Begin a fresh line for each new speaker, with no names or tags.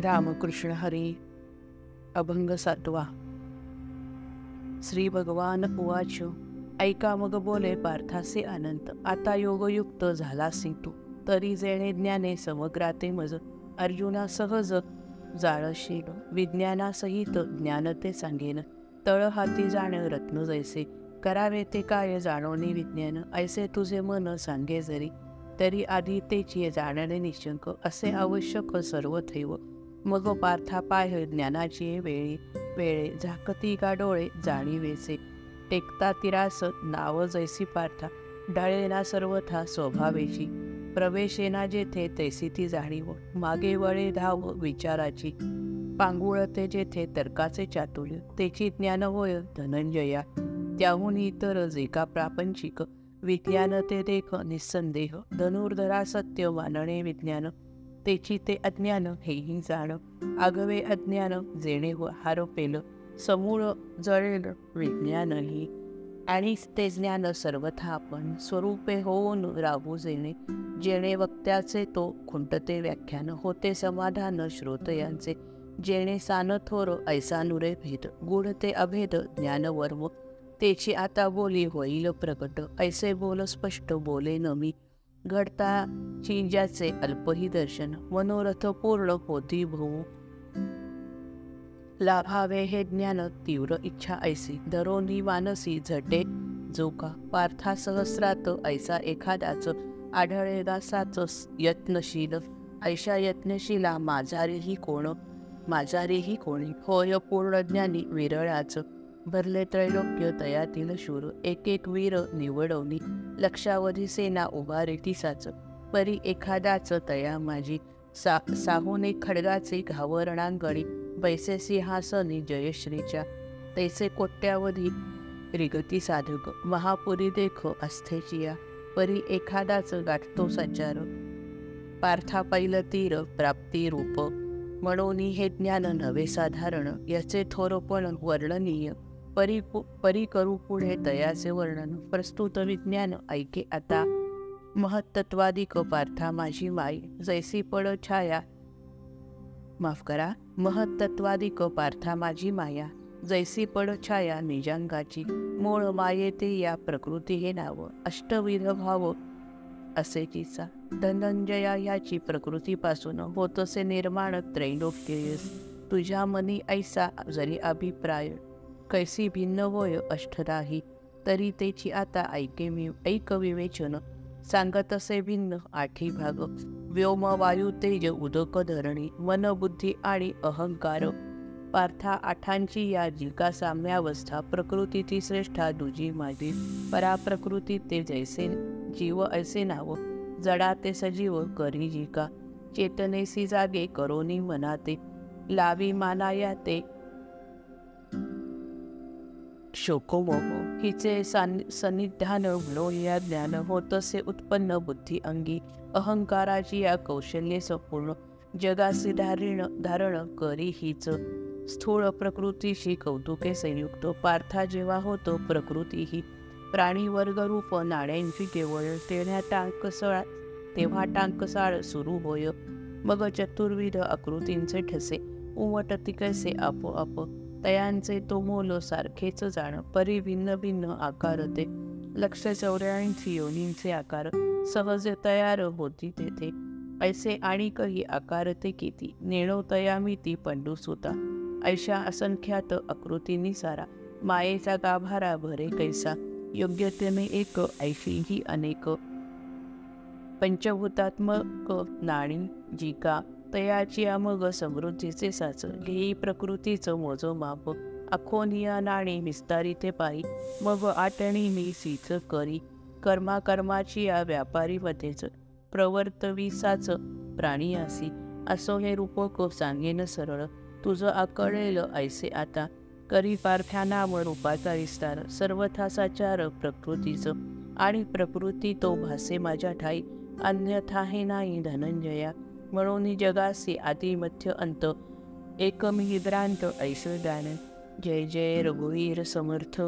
रामकृष्ण हरी अभंग सातवा. श्री भगवान उवाच ऐका मग बोले पार्थासे अनंत आता योगयुक्त झालासी तू तरी जेणे ज्ञाने समग्राते मज अर्जुना सहज जाळशील विज्ञानासहित ज्ञान ते सांगेन. तळ हाती जाण रत्न जैसे करावे ते काय जाणवणे विज्ञान ऐसे तुझे मन सांगे जरी. तरी आधी तेची जाणणे निशंक असे आवश्यक सर्व थैव. मग पार्था पाय ज्ञानाची वेळी वेळे झाकती का डोळे जाणीवेचे टेकता तिरास नाव जैसी पार्था. डाळेना सर्वथा स्वभावेची प्रवेशेना जेथे तैसी ती जाणीव. मागे वळे धाव विचाराची. पांगुळते जेथे तर्काचे चातुर्य. तेची ज्ञान होय धनंजया. त्याहून इतर जेका प्रापंचिक. विज्ञान ते देख निसंदेह. धनुर्धरा सत्य मानणे विज्ञान. तेची ते अज्ञान हेही जाण. आगवे अज्ञान जेणे हो हारोपेल समूळ जळेल विज्ञानही. आणि ते ज्ञान सर्वथा आपण स्वरूपे होऊन राहू जेणे. जेणे वक्त्याचे तो खुंटते व्याख्यान होते समाधान श्रोतयांचे जेणे सान थोर भेद गुण ते अभेद ज्ञानवर्म. तेची आता बोली होईल प्रकट ऐसे बोल स्पष्ट बोले न मी घडता चिंजाचे अल्पही दर्शन मनोरथ पूर्ण होती भोऊ लाभावे हे ज्ञान तीव्र इच्छा ऐसी दरोनी मानसी झटे जोका पार्था सहस्रात ऐसा एखादाच आढळे यत्नशील ऐशा यत्नशीला माझारीही कोण माझारीही कोणी होय पूर्ण ज्ञानी विरळाच. भरले त्रैलोक्य तयातील शूर एक एक वीर निवडवणी. लक्षावधी सेना उभारे तिसाच परी एखादाच तया माझी सा साहूने खडगाचे घावरणांगणी बैसे सिंहासनी जयश्रीच्या. तैसे कोट्यावधी रिगती साधक महापुरी देख अस्थेचिया परी एखादाच गाठतो संचार. पार्था पैल तीर प्राप्ती रूप. म्हणून हे ज्ञान नवे साधारण याचे थोरपण वर्णनीय. परी परी करू पुढे तयाचे वर्णन. प्रस्तुत विज्ञान ऐके आता. महत्त्वादिक पार्था माझी माई. जैसी पड छाया. माफ करा. महत्त्वादिक पार्था माझी माया. जैसी पड छाया निजांगाची. मूळ मायेते या प्रकृती हे नाव. अष्टविध भाव. असे तिचा. धनंजया याची प्रकृतीपासून होतसे निर्माण त्रैलोक्यस तुझ्या मनी ऐसा जरी अभिप्राय. कैसी भिन्न होय अष्टराही तरी तेची आता ऐके मी ऐक विवेचन. सांगत असे भिन्न आठी भाग. व्योम वायू तेज उदक धरणी मन बुद्धी आणि अहंकार. पार्था आठांची या जिका साम्यावस्था प्रकृती ती श्रेष्ठा दुजी माझी पराप्रकृती ते जैसे जीव ऐसे नाव. जडा ते सजीव करी जिका. चेतनेसी जागे करोनी मनाते. लावी मानाया ते शोकोमोह हिचे सान सन्निधान या ज्ञान होतसे उत्पन्न बुद्धी अंगी अहंकाराची या कौशल्ये संपूर्ण जगासी धारण धारण करी हीच स्थूळ प्रकृतीशी कौतुके संयुक्त. पार्था जेव्हा होतो प्रकृती ही प्राणीवर्गरूप नाण्यांची केवळ तेव्हा टांकसळ तेव्हा टांकसाळ सुरू होय. मग चतुर्विध आकृतींचे ठसे उमटती कैसे आपोआप तयांचे तो मोल सारखेच जाण परी भिन्न भिन्न आकार ते लक्ष चौऱ्याऐंशी योनींचे आकार सहज तयार होती तेथे. ऐसे आणि कही आकार ते किती नेणो तयामिती पंडूस होता ऐशा असंख्यात आकृतींनी सारा मायेचा गाभारा भरे कैसा. योग्यतेने एक ऐशीही अनेक. पंचभूतात्मक नाणी जिका तयाची मग समृद्धीचे साच घेई प्रकृतीचं मोजोमाप अखोनिया नाणी विस्तारिते पायी मग आटणी मी सीच करी. कर्मा कर्माची या व्यापारीमध्येच प्रवर्तविसाच प्राणी असी असो हे रूपक सांगेन सरळ तुझं आकळेल ऐसे आता. करी पार्थ्या व रूपाचा विस्तार सर्वथा साचार प्रकृतीचं. आणि प्रकृती तो भासे माझ्या ठाई अन्यथा हे नाही धनंजया. म्हणून जगासी आदी मध्य अंत एकमिहिद्रांत ऐश्वर्यान. जय जय रघुवीर समर्थ.